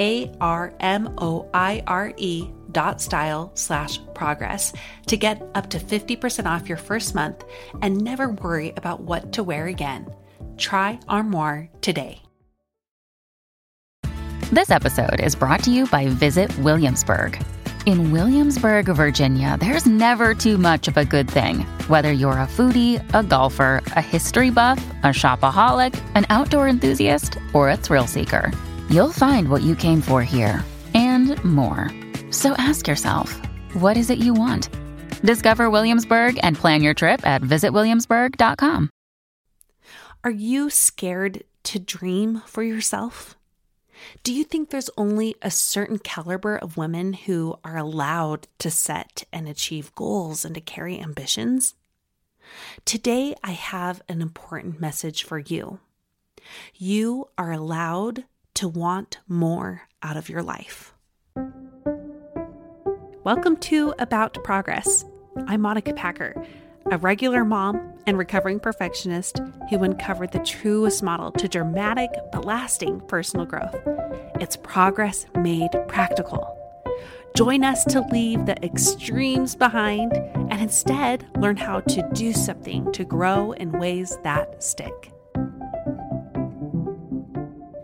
A R M O I R E dot style slash progress to get up to 50% off your first month and never worry about what to wear again. Try Armoire today. This episode is brought to you by Visit Williamsburg. In Williamsburg, Virginia, there's never too much of a good thing. Whether you're a foodie, a golfer, a history buff, a shopaholic, an outdoor enthusiast, or a thrill seeker, you'll find what you came for here and more. So ask yourself, what is it you want? Discover Williamsburg and plan your trip at visitwilliamsburg.com. Are you scared to dream for yourself? Do you think there's only a certain caliber of women who are allowed to set and achieve goals and to carry ambitions? Today, I have an important message for you. You are allowed to want more out of your life. Welcome to About Progress. I'm Monica Packer a regular mom and recovering perfectionist who uncovered the truest model to dramatic but lasting personal growth. It's progress made practical. Join us to leave the extremes behind and instead learn how to do something to grow in ways that stick.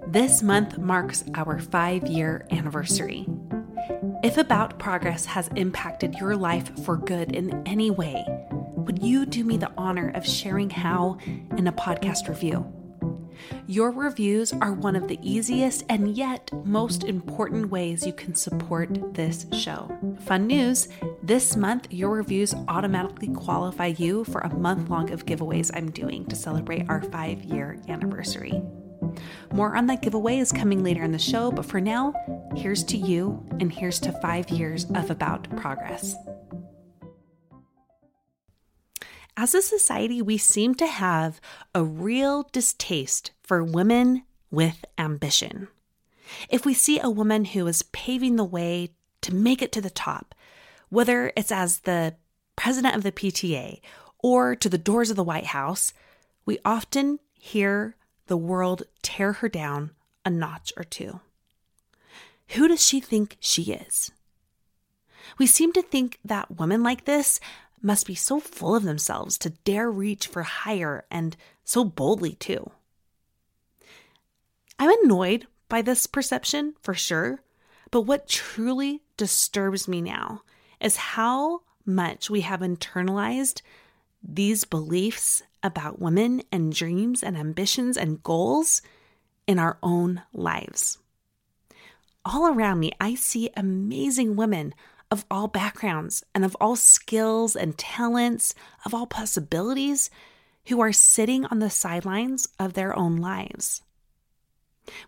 This month marks our five year anniversary. If About Progress has impacted your life for good in any way, would you do me the honor of sharing how in a podcast review? Your reviews are one of the easiest and yet most important ways you can support this show. Fun news this month, your reviews automatically qualify you for a month long of giveaways I'm doing to celebrate our five year anniversary. More on that giveaway is coming later in the show, but for now, here's to you and here's to five years of About Progress. As a society, we seem to have a real distaste for women with ambition. If we see a woman who is paving the way to make it to the top, whether it's as the president of the PTA or to the doors of the White House, we often hear the world tear her down a notch or two. Who does she think she is? We seem to think that women like this must be so full of themselves to dare reach for higher and so boldly, too. I'm annoyed by this perception for sure, but what truly disturbs me now is how much we have internalized these beliefs about women and dreams and ambitions and goals in our own lives. All around me, I see amazing women of all backgrounds and of all skills and talents, of all possibilities, who are sitting on the sidelines of their own lives.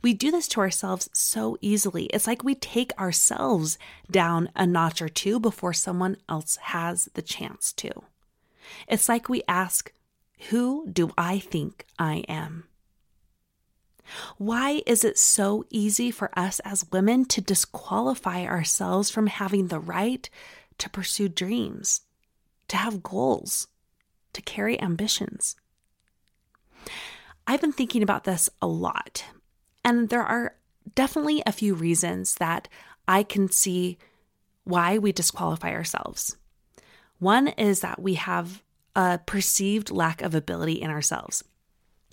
We do this to ourselves so easily. It's like we take ourselves down a notch or two before someone else has the chance to. It's like we ask, Who do I think I am? Why is it so easy for us as women to disqualify ourselves from having the right to pursue dreams, to have goals, to carry ambitions? I've been thinking about this a lot, and there are definitely a few reasons that I can see why we disqualify ourselves. One is that we have a perceived lack of ability in ourselves.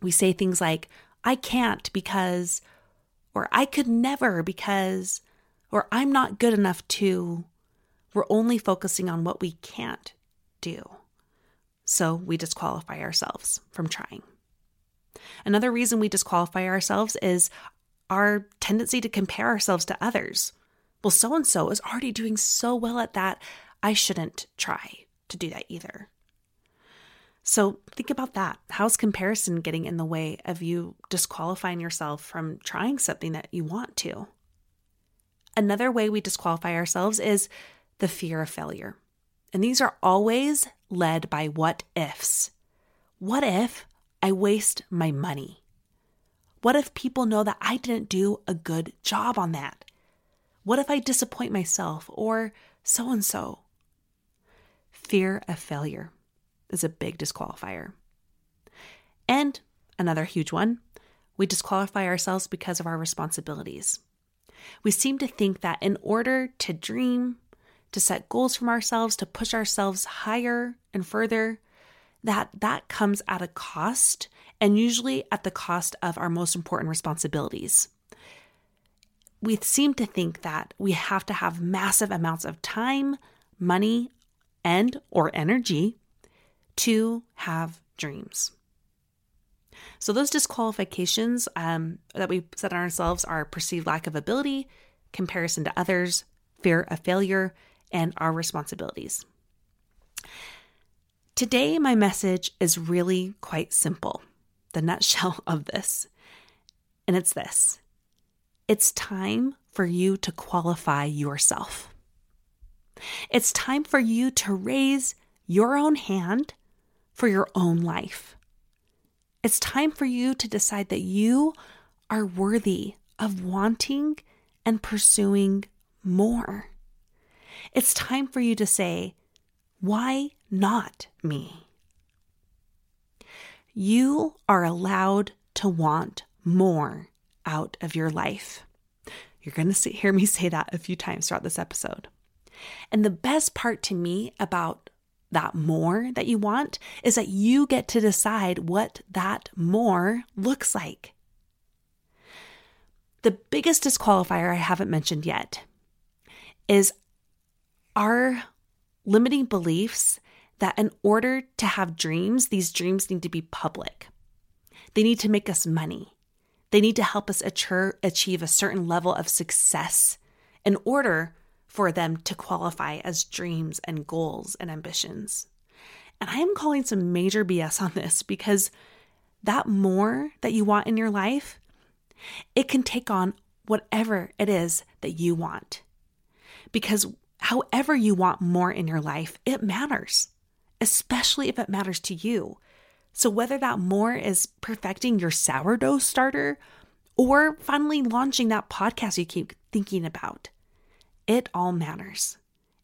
We say things like, I can't because, or I could never because, or I'm not good enough to. We're only focusing on what we can't do. So we disqualify ourselves from trying. Another reason we disqualify ourselves is our tendency to compare ourselves to others. Well, so and so is already doing so well at that. I shouldn't try to do that either. So think about that. How's comparison getting in the way of you disqualifying yourself from trying something that you want to? Another way we disqualify ourselves is the fear of failure. And these are always led by what ifs. What if I waste my money? What if people know that I didn't do a good job on that? What if I disappoint myself or so and so? Fear of failure is a big disqualifier. And another huge one, we disqualify ourselves because of our responsibilities. We seem to think that in order to dream, to set goals from ourselves, to push ourselves higher and further, that that comes at a cost and usually at the cost of our most important responsibilities. We seem to think that we have to have massive amounts of time, money, and or energy to have dreams. So, those disqualifications um, that we set on ourselves are perceived lack of ability, comparison to others, fear of failure, and our responsibilities. Today, my message is really quite simple the nutshell of this. And it's this it's time for you to qualify yourself. It's time for you to raise your own hand for your own life. It's time for you to decide that you are worthy of wanting and pursuing more. It's time for you to say, Why not me? You are allowed to want more out of your life. You're going to hear me say that a few times throughout this episode. And the best part to me about that more that you want is that you get to decide what that more looks like. The biggest disqualifier I haven't mentioned yet is our limiting beliefs that in order to have dreams, these dreams need to be public. They need to make us money. They need to help us achieve a certain level of success in order for them to qualify as dreams and goals and ambitions. And I am calling some major BS on this because that more that you want in your life, it can take on whatever it is that you want. Because however you want more in your life, it matters, especially if it matters to you. So, whether that more is perfecting your sourdough starter or finally launching that podcast you keep thinking about, it all matters,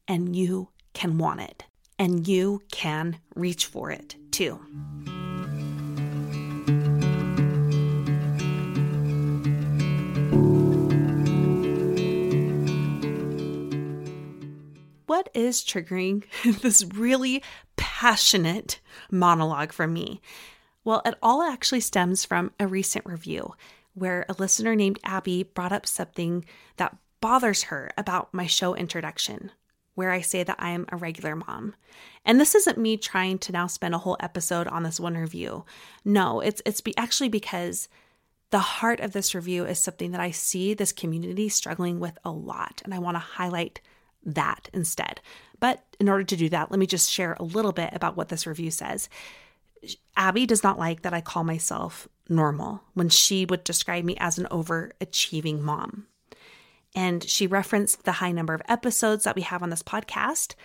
and you can want it, and you can reach for it too. What is triggering this really passionate monologue from me? Well, it all actually stems from a recent review where a listener named Abby brought up something that bothers her about my show introduction, where I say that I am a regular mom. And this isn't me trying to now spend a whole episode on this one review. No, it's it's be, actually because the heart of this review is something that I see this community struggling with a lot, and I want to highlight that instead. But in order to do that, let me just share a little bit about what this review says. Abby does not like that I call myself normal when she would describe me as an overachieving mom. And she referenced the high number of episodes that we have on this podcast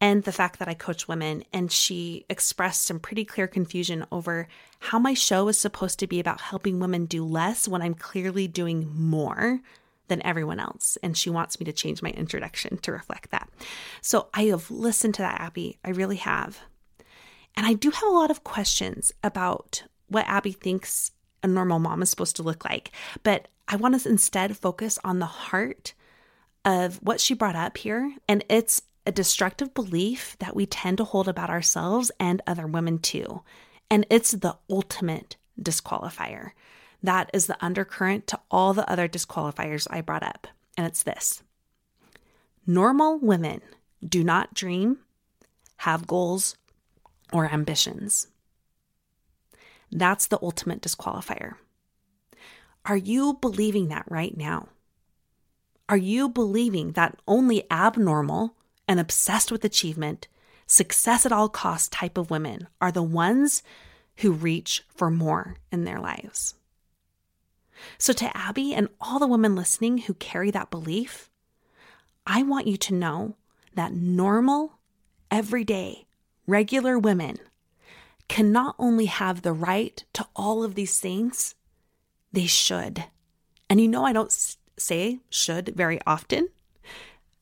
and the fact that I coach women. And she expressed some pretty clear confusion over how my show is supposed to be about helping women do less when I'm clearly doing more than everyone else. And she wants me to change my introduction to reflect that. So I have listened to that, Abby. I really have. And I do have a lot of questions about what Abby thinks a normal mom is supposed to look like. But I want to instead focus on the heart of what she brought up here. And it's a destructive belief that we tend to hold about ourselves and other women too. And it's the ultimate disqualifier. That is the undercurrent to all the other disqualifiers I brought up. And it's this normal women do not dream, have goals, or ambitions. That's the ultimate disqualifier. Are you believing that right now? Are you believing that only abnormal and obsessed with achievement, success at all costs type of women are the ones who reach for more in their lives? So, to Abby and all the women listening who carry that belief, I want you to know that normal, everyday, regular women can not only have the right to all of these things, they should. And you know, I don't say should very often,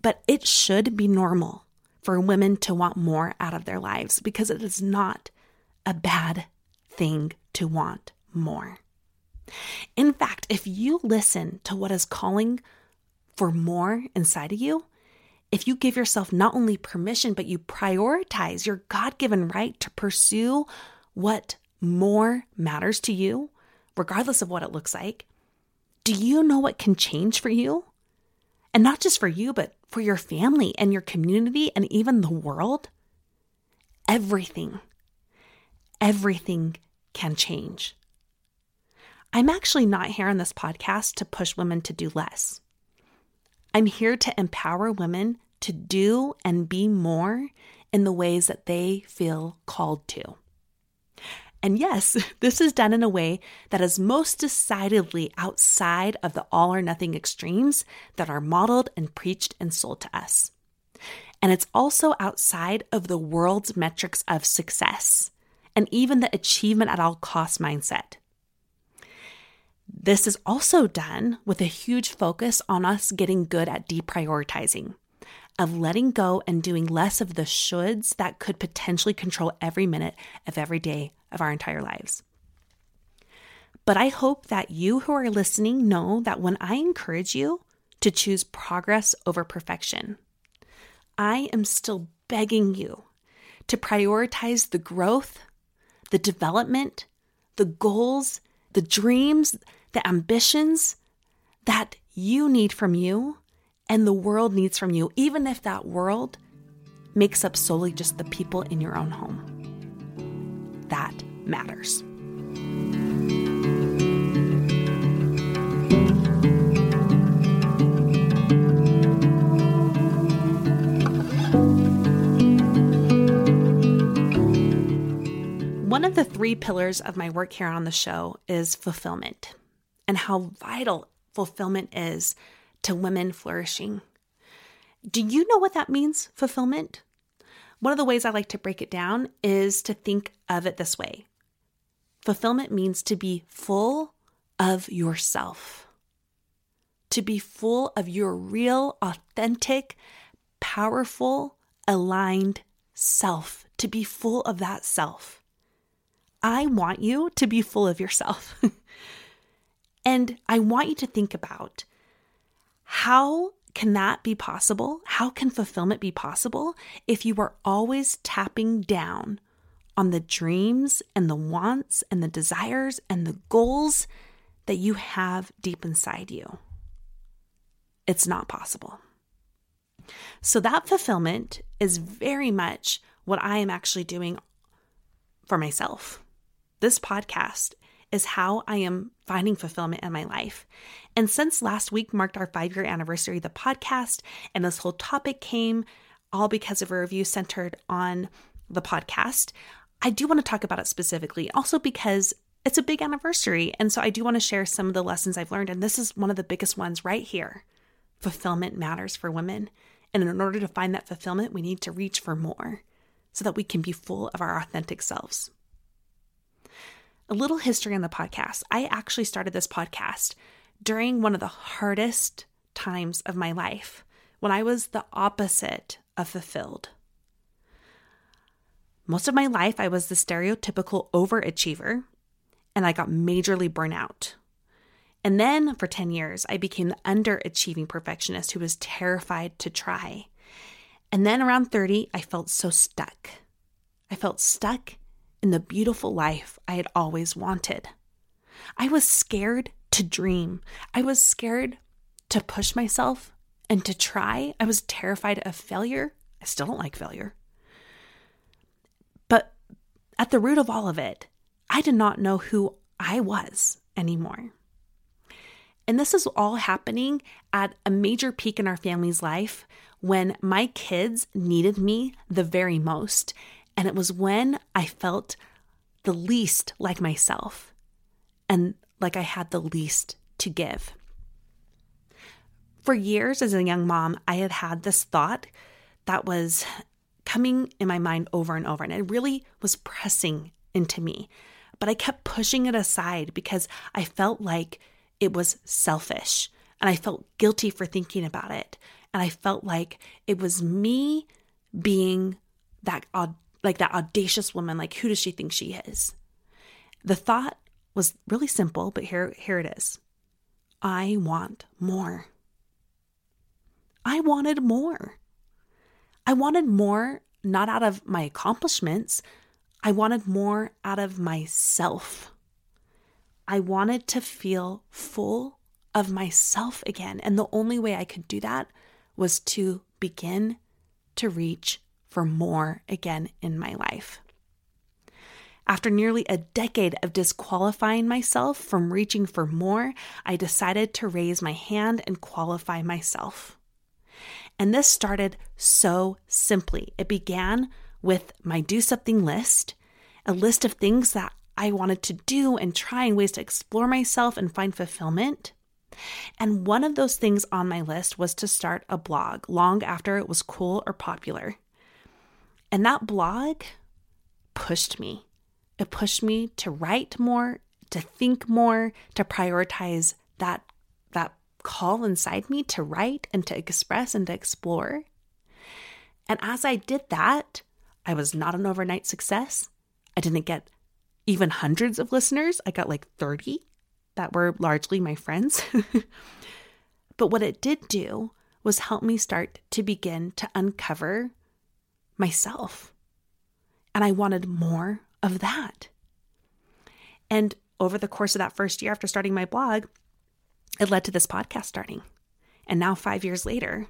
but it should be normal for women to want more out of their lives because it is not a bad thing to want more. In fact, if you listen to what is calling for more inside of you, if you give yourself not only permission, but you prioritize your God given right to pursue what more matters to you, regardless of what it looks like, do you know what can change for you? And not just for you, but for your family and your community and even the world? Everything, everything can change. I'm actually not here on this podcast to push women to do less. I'm here to empower women to do and be more in the ways that they feel called to. And yes, this is done in a way that is most decidedly outside of the all or nothing extremes that are modeled and preached and sold to us. And it's also outside of the world's metrics of success and even the achievement at all cost mindset. This is also done with a huge focus on us getting good at deprioritizing, of letting go and doing less of the shoulds that could potentially control every minute of every day of our entire lives. But I hope that you who are listening know that when I encourage you to choose progress over perfection, I am still begging you to prioritize the growth, the development, the goals, the dreams, the ambitions that you need from you and the world needs from you, even if that world makes up solely just the people in your own home. That matters. One of the three pillars of my work here on the show is fulfillment and how vital fulfillment is to women flourishing. Do you know what that means, fulfillment? One of the ways I like to break it down is to think of it this way fulfillment means to be full of yourself, to be full of your real, authentic, powerful, aligned self, to be full of that self. I want you to be full of yourself. and I want you to think about how can that be possible? How can fulfillment be possible if you are always tapping down on the dreams and the wants and the desires and the goals that you have deep inside you? It's not possible. So, that fulfillment is very much what I am actually doing for myself. This podcast is how I am finding fulfillment in my life. And since last week marked our five year anniversary of the podcast, and this whole topic came all because of a review centered on the podcast, I do want to talk about it specifically. Also, because it's a big anniversary. And so I do want to share some of the lessons I've learned. And this is one of the biggest ones right here. Fulfillment matters for women. And in order to find that fulfillment, we need to reach for more so that we can be full of our authentic selves. A little history on the podcast. I actually started this podcast during one of the hardest times of my life when I was the opposite of fulfilled. Most of my life, I was the stereotypical overachiever and I got majorly burnt out. And then for 10 years, I became the underachieving perfectionist who was terrified to try. And then around 30, I felt so stuck. I felt stuck in the beautiful life I had always wanted. I was scared to dream. I was scared to push myself and to try. I was terrified of failure. I still don't like failure. But at the root of all of it, I did not know who I was anymore. And this is all happening at a major peak in our family's life when my kids needed me the very most. And it was when I felt the least like myself and like I had the least to give. For years as a young mom, I had had this thought that was coming in my mind over and over, and it really was pressing into me but I kept pushing it aside because I felt like it was selfish and I felt guilty for thinking about it. And I felt like it was me being that like that audacious woman like who does she think she is? The thought was really simple, but here here it is. I want more. I wanted more. I wanted more not out of my accomplishments, I wanted more out of myself. I wanted to feel full of myself again. And the only way I could do that was to begin to reach for more again in my life. After nearly a decade of disqualifying myself from reaching for more, I decided to raise my hand and qualify myself. And this started so simply. It began with my do something list, a list of things that I wanted to do and trying ways to explore myself and find fulfillment. And one of those things on my list was to start a blog long after it was cool or popular. And that blog pushed me. It pushed me to write more, to think more, to prioritize that that call inside me to write and to express and to explore. And as I did that, I was not an overnight success. I didn't get even hundreds of listeners. I got like 30 that were largely my friends. but what it did do was help me start to begin to uncover myself. And I wanted more of that. And over the course of that first year after starting my blog, it led to this podcast starting. And now, five years later,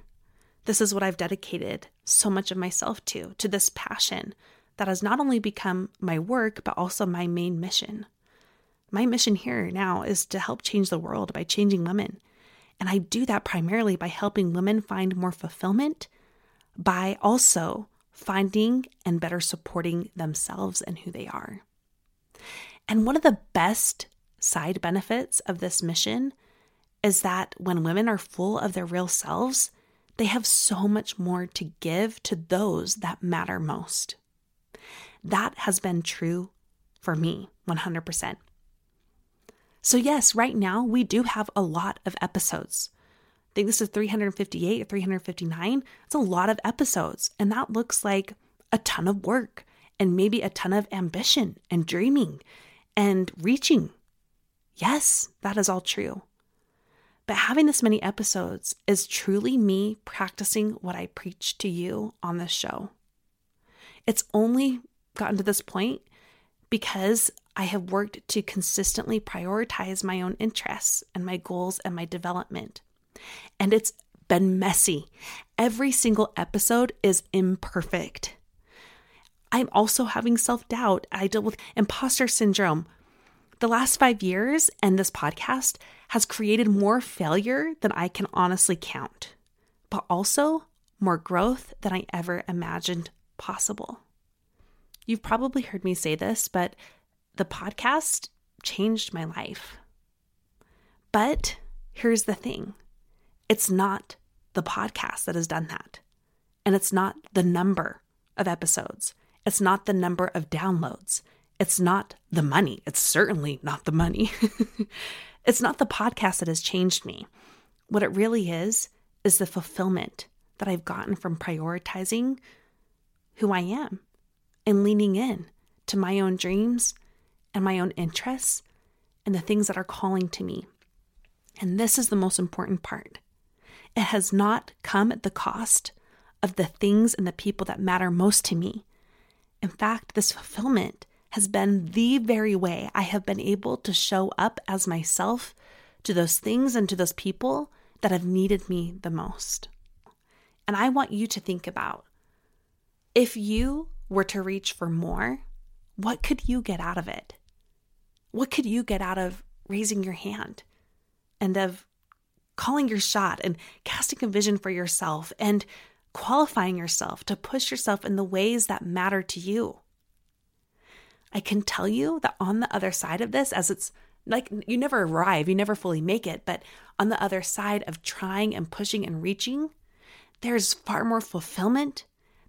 this is what I've dedicated so much of myself to, to this passion that has not only become my work, but also my main mission. My mission here now is to help change the world by changing women. And I do that primarily by helping women find more fulfillment, by also finding and better supporting themselves and who they are. And one of the best side benefits of this mission is that when women are full of their real selves, they have so much more to give to those that matter most. That has been true for me 100%. So, yes, right now we do have a lot of episodes. Think this is 358 or 359. It's a lot of episodes, and that looks like a ton of work and maybe a ton of ambition and dreaming and reaching. Yes, that is all true. But having this many episodes is truly me practicing what I preach to you on this show. It's only gotten to this point because I have worked to consistently prioritize my own interests and my goals and my development. And it's been messy. Every single episode is imperfect. I'm also having self doubt. I deal with imposter syndrome, the last five years and this podcast has created more failure than I can honestly count, but also more growth than I ever imagined possible. You've probably heard me say this, but the podcast changed my life. But here's the thing it's not the podcast that has done that. And it's not the number of episodes, it's not the number of downloads, it's not the money. It's certainly not the money. it's not the podcast that has changed me. What it really is, is the fulfillment that I've gotten from prioritizing who I am and leaning in to my own dreams and my own interests and the things that are calling to me. And this is the most important part. It has not come at the cost of the things and the people that matter most to me. In fact, this fulfillment has been the very way I have been able to show up as myself to those things and to those people that have needed me the most. And I want you to think about if you were to reach for more, what could you get out of it? What could you get out of raising your hand and of calling your shot and casting a vision for yourself and qualifying yourself to push yourself in the ways that matter to you? I can tell you that on the other side of this, as it's like you never arrive, you never fully make it, but on the other side of trying and pushing and reaching, there's far more fulfillment.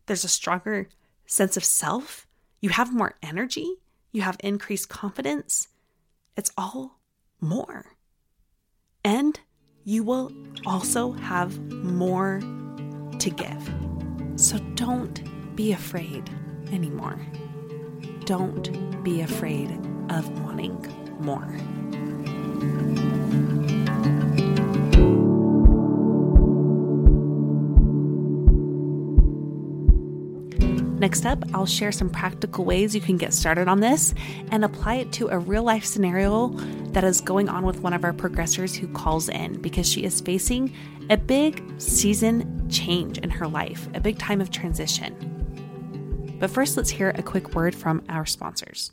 There's a stronger sense of self. You have more energy. You have increased confidence. It's all more. And you will also have more to give. So don't be afraid anymore. Don't be afraid of wanting more. Next up, I'll share some practical ways you can get started on this and apply it to a real life scenario that is going on with one of our progressors who calls in because she is facing a big season change in her life, a big time of transition. But first, let's hear a quick word from our sponsors.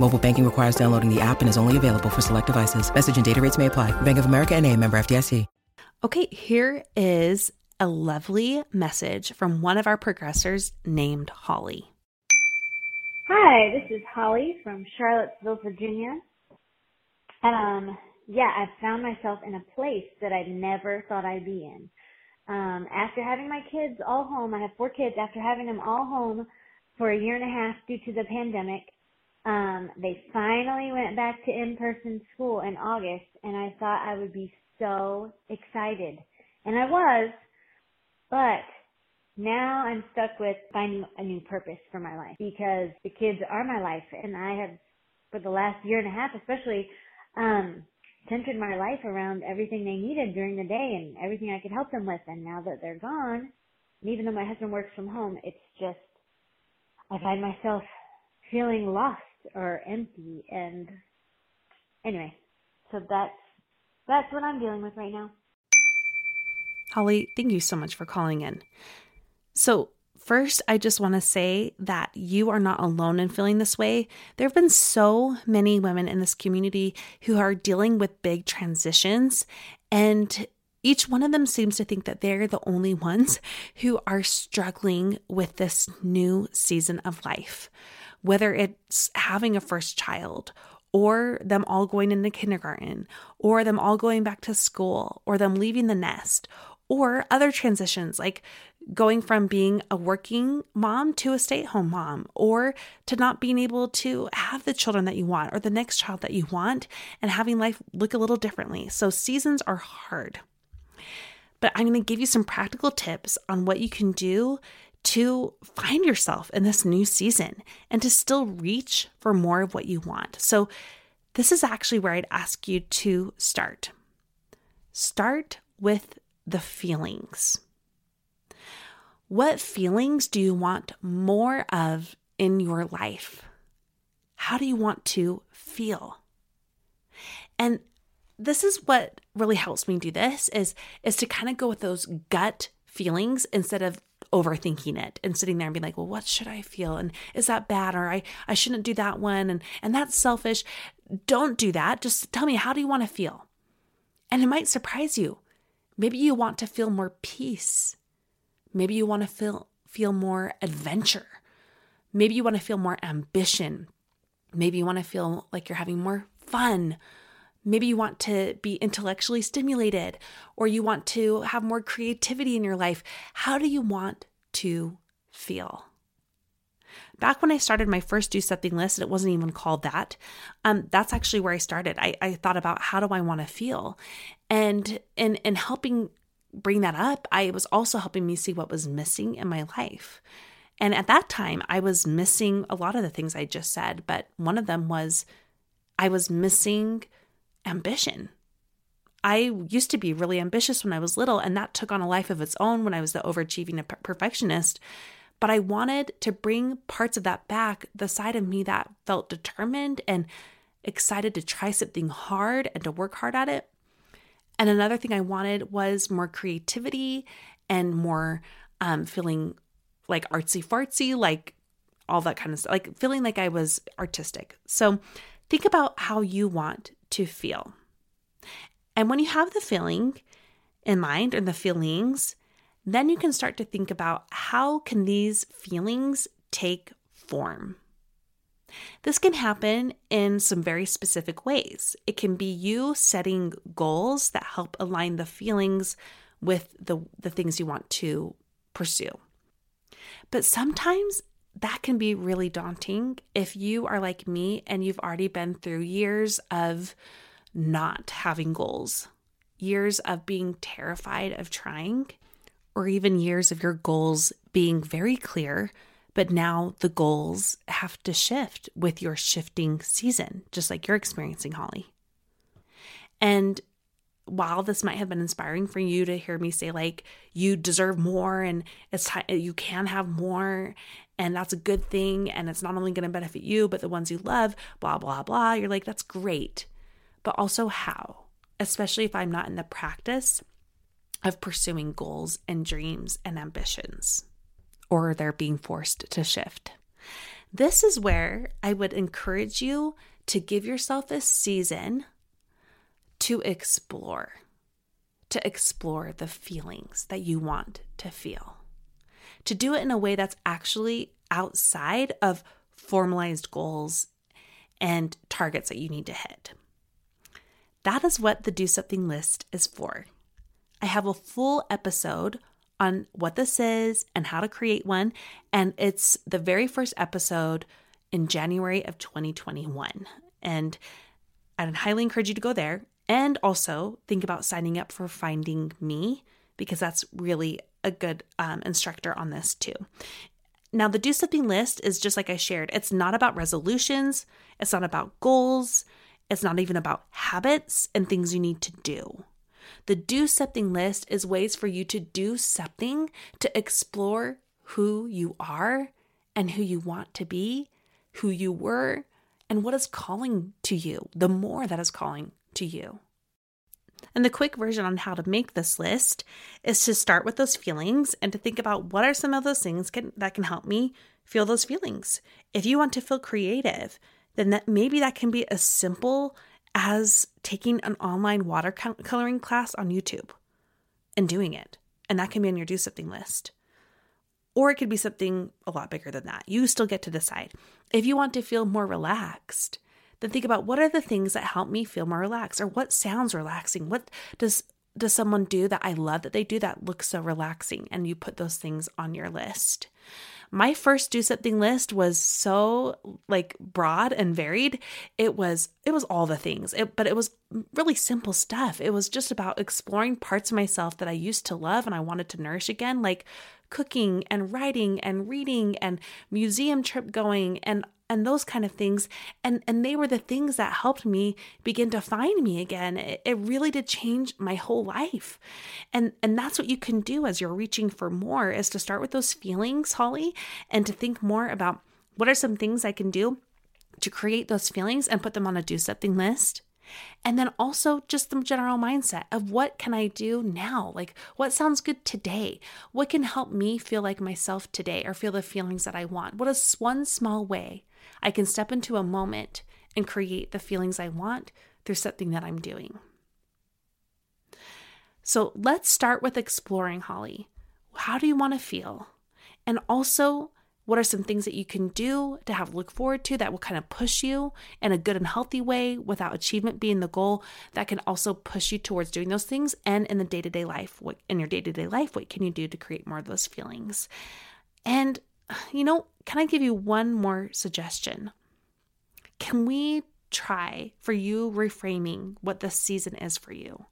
Mobile banking requires downloading the app and is only available for select devices. Message and data rates may apply. Bank of America and a member FDIC. Okay, here is a lovely message from one of our progressors named Holly. Hi, this is Holly from Charlottesville, Virginia. Um, yeah, I've found myself in a place that I never thought I'd be in. Um, after having my kids all home, I have four kids, after having them all home for a year and a half due to the pandemic, um, they finally went back to in-person school in August and I thought I would be so excited. And I was, but now I'm stuck with finding a new purpose for my life because the kids are my life and I have for the last year and a half especially um centered my life around everything they needed during the day and everything I could help them with and now that they're gone and even though my husband works from home it's just I find myself feeling lost or empty and anyway so that's that's what I'm dealing with right now. Holly, thank you so much for calling in. So, first, I just want to say that you are not alone in feeling this way. There have been so many women in this community who are dealing with big transitions, and each one of them seems to think that they're the only ones who are struggling with this new season of life, whether it's having a first child or them all going into kindergarten, or them all going back to school, or them leaving the nest, or other transitions like going from being a working mom to a stay at home mom, or to not being able to have the children that you want, or the next child that you want, and having life look a little differently. So, seasons are hard. but I'm going to give you some practical tips on what you can do to find yourself in this new season and to still reach for more of what you want. So, this is actually where I'd ask you to start. Start with the feelings. What feelings do you want more of in your life? How do you want to feel? And this is what really helps me do this is is to kind of go with those gut feelings instead of overthinking it and sitting there and being like, well, what should I feel? And is that bad? Or I, I shouldn't do that one. And, and that's selfish. Don't do that. Just tell me, how do you want to feel? And it might surprise you. Maybe you want to feel more peace. Maybe you want to feel feel more adventure. Maybe you want to feel more ambition. Maybe you want to feel like you're having more fun. Maybe you want to be intellectually stimulated or you want to have more creativity in your life. How do you want to feel? Back when I started my first do something list, and it wasn't even called that, um, that's actually where I started. I, I thought about how do I want to feel? And in, in helping bring that up, I was also helping me see what was missing in my life. And at that time, I was missing a lot of the things I just said, but one of them was I was missing ambition. I used to be really ambitious when I was little, and that took on a life of its own when I was the overachieving perfectionist. But I wanted to bring parts of that back, the side of me that felt determined and excited to try something hard and to work hard at it. And another thing I wanted was more creativity and more um, feeling like artsy fartsy, like all that kind of stuff, like feeling like I was artistic. So think about how you want to feel. And when you have the feeling in mind and the feelings, then you can start to think about how can these feelings take form. This can happen in some very specific ways. It can be you setting goals that help align the feelings with the, the things you want to pursue. But sometimes that can be really daunting if you are like me and you've already been through years of not having goals, years of being terrified of trying, or even years of your goals being very clear but now the goals have to shift with your shifting season, just like you're experiencing, Holly. And while this might have been inspiring for you to hear me say, like, you deserve more and it's time, you can have more, and that's a good thing, and it's not only going to benefit you, but the ones you love, blah, blah, blah, you're like, that's great. But also, how? Especially if I'm not in the practice of pursuing goals and dreams and ambitions or they're being forced to shift. This is where I would encourage you to give yourself a season to explore, to explore the feelings that you want to feel, to do it in a way that's actually outside of formalized goals and targets that you need to hit. That is what the Do Something list is for. I have a full episode on what this is and how to create one. And it's the very first episode in January of 2021. And I'd highly encourage you to go there and also think about signing up for Finding Me because that's really a good um, instructor on this too. Now, the do something list is just like I shared, it's not about resolutions, it's not about goals, it's not even about habits and things you need to do. The do something list is ways for you to do something to explore who you are and who you want to be, who you were, and what is calling to you, the more that is calling to you. And the quick version on how to make this list is to start with those feelings and to think about what are some of those things can, that can help me feel those feelings. If you want to feel creative, then that maybe that can be as simple as taking an online watercoloring class on YouTube and doing it. And that can be on your do something list. Or it could be something a lot bigger than that. You still get to decide. If you want to feel more relaxed, then think about what are the things that help me feel more relaxed or what sounds relaxing? What does does someone do that I love that they do that looks so relaxing and you put those things on your list. My first do something list was so like broad and varied. It was it was all the things. It, but it was really simple stuff. It was just about exploring parts of myself that I used to love and I wanted to nourish again, like cooking and writing and reading and museum trip going and and those kind of things and and they were the things that helped me begin to find me again it, it, really did change my whole life and and that's what you can do as you're reaching for more is to start with those feelings holly and to think more about what are some things i can do to create those feelings and put them on a do something list and then also just the general mindset of what can I do now? Like, what sounds good today? What can help me feel like myself today or feel the feelings that I want? What is one small way I can step into a moment and create the feelings I want through something that I'm doing? So let's start with exploring, Holly. How do you want to feel? And also, what are some things that you can do to have look forward to that will kind of push you in a good and healthy way without achievement being the goal that can also push you towards doing those things and in the day-to-day life what in your day-to-day life what can you do to create more of those feelings and you know can i give you one more suggestion can we try for you reframing what this season is for you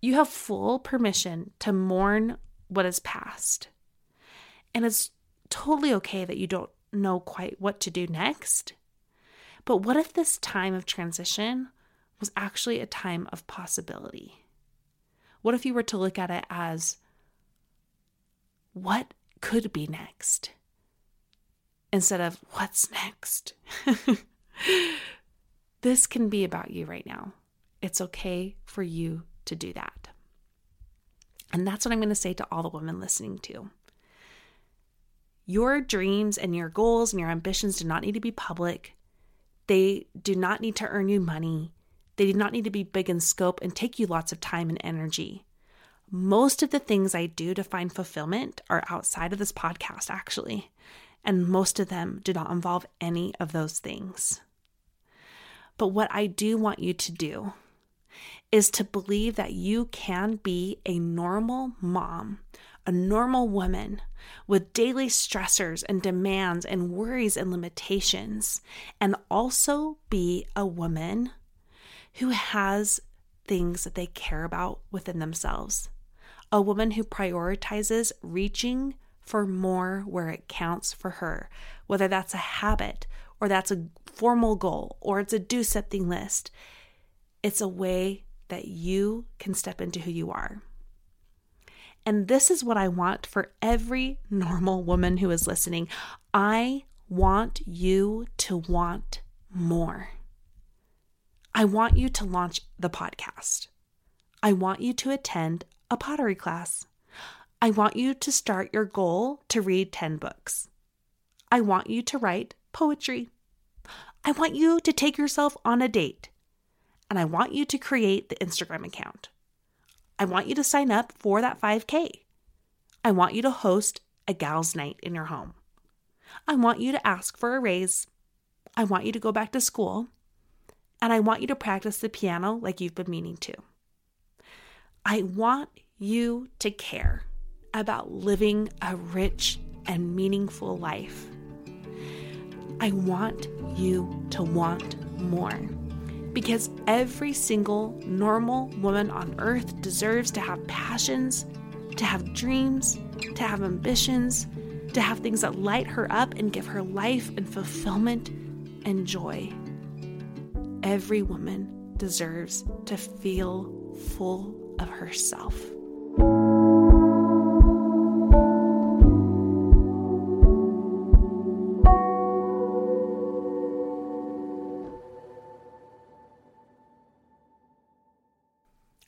you have full permission to mourn what is past and it's totally okay that you don't know quite what to do next. But what if this time of transition was actually a time of possibility? What if you were to look at it as what could be next instead of what's next? this can be about you right now. It's okay for you to do that. And that's what I'm going to say to all the women listening to. Your dreams and your goals and your ambitions do not need to be public. They do not need to earn you money. They do not need to be big in scope and take you lots of time and energy. Most of the things I do to find fulfillment are outside of this podcast, actually, and most of them do not involve any of those things. But what I do want you to do is to believe that you can be a normal mom a normal woman with daily stressors and demands and worries and limitations, and also be a woman who has things that they care about within themselves. A woman who prioritizes reaching for more where it counts for her, whether that's a habit or that's a formal goal or it's a do something list. It's a way that you can step into who you are. And this is what I want for every normal woman who is listening. I want you to want more. I want you to launch the podcast. I want you to attend a pottery class. I want you to start your goal to read 10 books. I want you to write poetry. I want you to take yourself on a date. And I want you to create the Instagram account. I want you to sign up for that 5K. I want you to host a gal's night in your home. I want you to ask for a raise. I want you to go back to school. And I want you to practice the piano like you've been meaning to. I want you to care about living a rich and meaningful life. I want you to want more because every single normal woman on earth deserves to have passions, to have dreams, to have ambitions, to have things that light her up and give her life and fulfillment and joy. Every woman deserves to feel full of herself.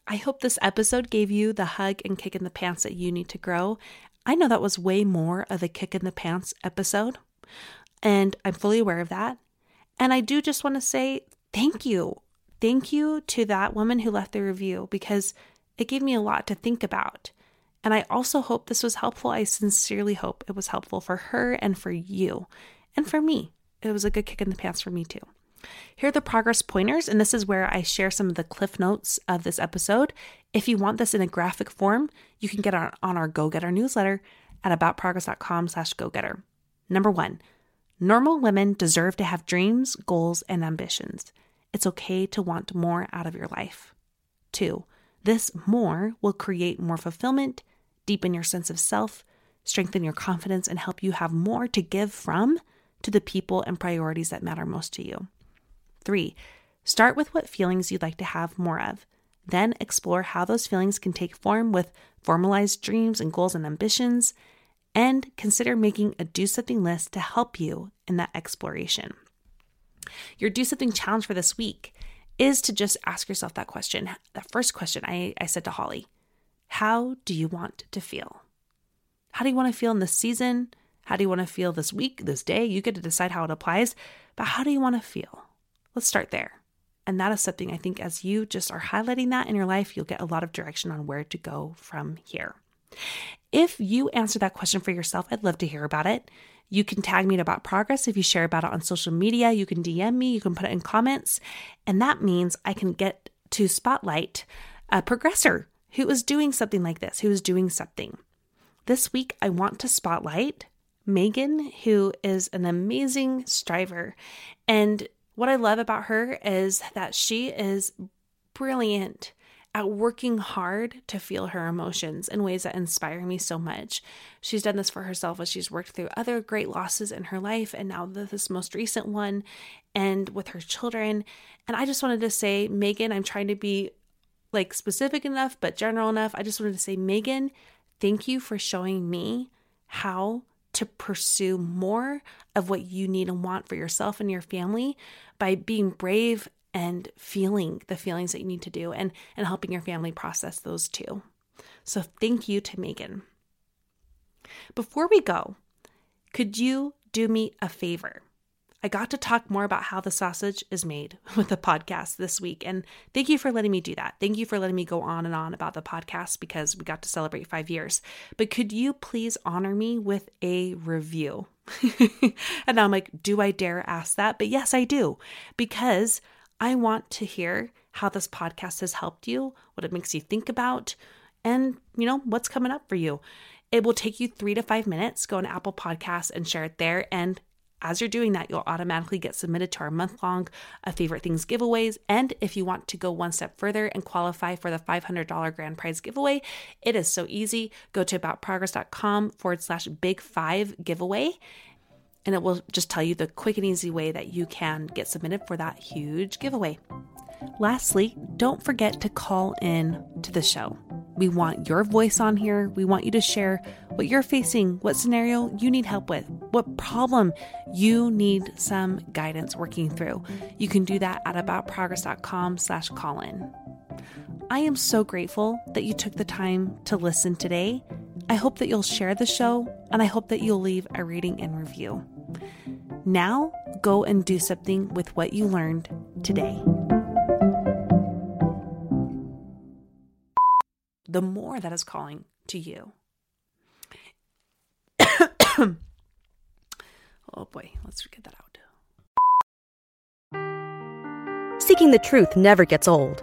I hope this episode gave you the hug and kick in the pants that you need to grow. I know that was way more of a kick in the pants episode, and I'm fully aware of that. And I do just want to say thank you. Thank you to that woman who left the review because it gave me a lot to think about. And I also hope this was helpful. I sincerely hope it was helpful for her and for you and for me. It was a good kick in the pants for me too. Here are the progress pointers, and this is where I share some of the cliff notes of this episode. If you want this in a graphic form, you can get on, on our Go Getter newsletter at aboutprogress.com slash go-getter. Number one, normal women deserve to have dreams, goals, and ambitions. It's okay to want more out of your life. Two, this more will create more fulfillment, deepen your sense of self, strengthen your confidence, and help you have more to give from to the people and priorities that matter most to you. Three, start with what feelings you'd like to have more of. Then explore how those feelings can take form with formalized dreams and goals and ambitions, and consider making a do something list to help you in that exploration. Your do something challenge for this week is to just ask yourself that question. The first question I, I said to Holly How do you want to feel? How do you want to feel in this season? How do you want to feel this week, this day? You get to decide how it applies, but how do you want to feel? Let's start there. And that is something I think as you just are highlighting that in your life, you'll get a lot of direction on where to go from here. If you answer that question for yourself, I'd love to hear about it. You can tag me about progress if you share about it on social media. You can DM me, you can put it in comments. And that means I can get to spotlight a progressor who is doing something like this, who is doing something. This week, I want to spotlight Megan, who is an amazing striver. And what I love about her is that she is brilliant at working hard to feel her emotions in ways that inspire me so much. She's done this for herself as she's worked through other great losses in her life and now this most recent one and with her children. And I just wanted to say, Megan, I'm trying to be like specific enough but general enough. I just wanted to say, Megan, thank you for showing me how to pursue more of what you need and want for yourself and your family by being brave and feeling the feelings that you need to do and, and helping your family process those too. So, thank you to Megan. Before we go, could you do me a favor? I got to talk more about how the sausage is made with the podcast this week. And thank you for letting me do that. Thank you for letting me go on and on about the podcast because we got to celebrate five years. But could you please honor me with a review? and I'm like, do I dare ask that? But yes, I do, because I want to hear how this podcast has helped you, what it makes you think about, and you know, what's coming up for you. It will take you three to five minutes. Go on Apple Podcasts and share it there. And as you're doing that, you'll automatically get submitted to our month long uh, favorite things giveaways. And if you want to go one step further and qualify for the $500 grand prize giveaway, it is so easy. Go to aboutprogress.com forward slash big five giveaway and it will just tell you the quick and easy way that you can get submitted for that huge giveaway. Lastly, don't forget to call in to the show. We want your voice on here. We want you to share what you're facing, what scenario you need help with, what problem you need some guidance working through. You can do that at aboutprogress.com slash call in. I am so grateful that you took the time to listen today. I hope that you'll share the show and I hope that you'll leave a rating and review. Now, go and do something with what you learned today. The more that is calling to you. oh boy, let's get that out. Seeking the truth never gets old.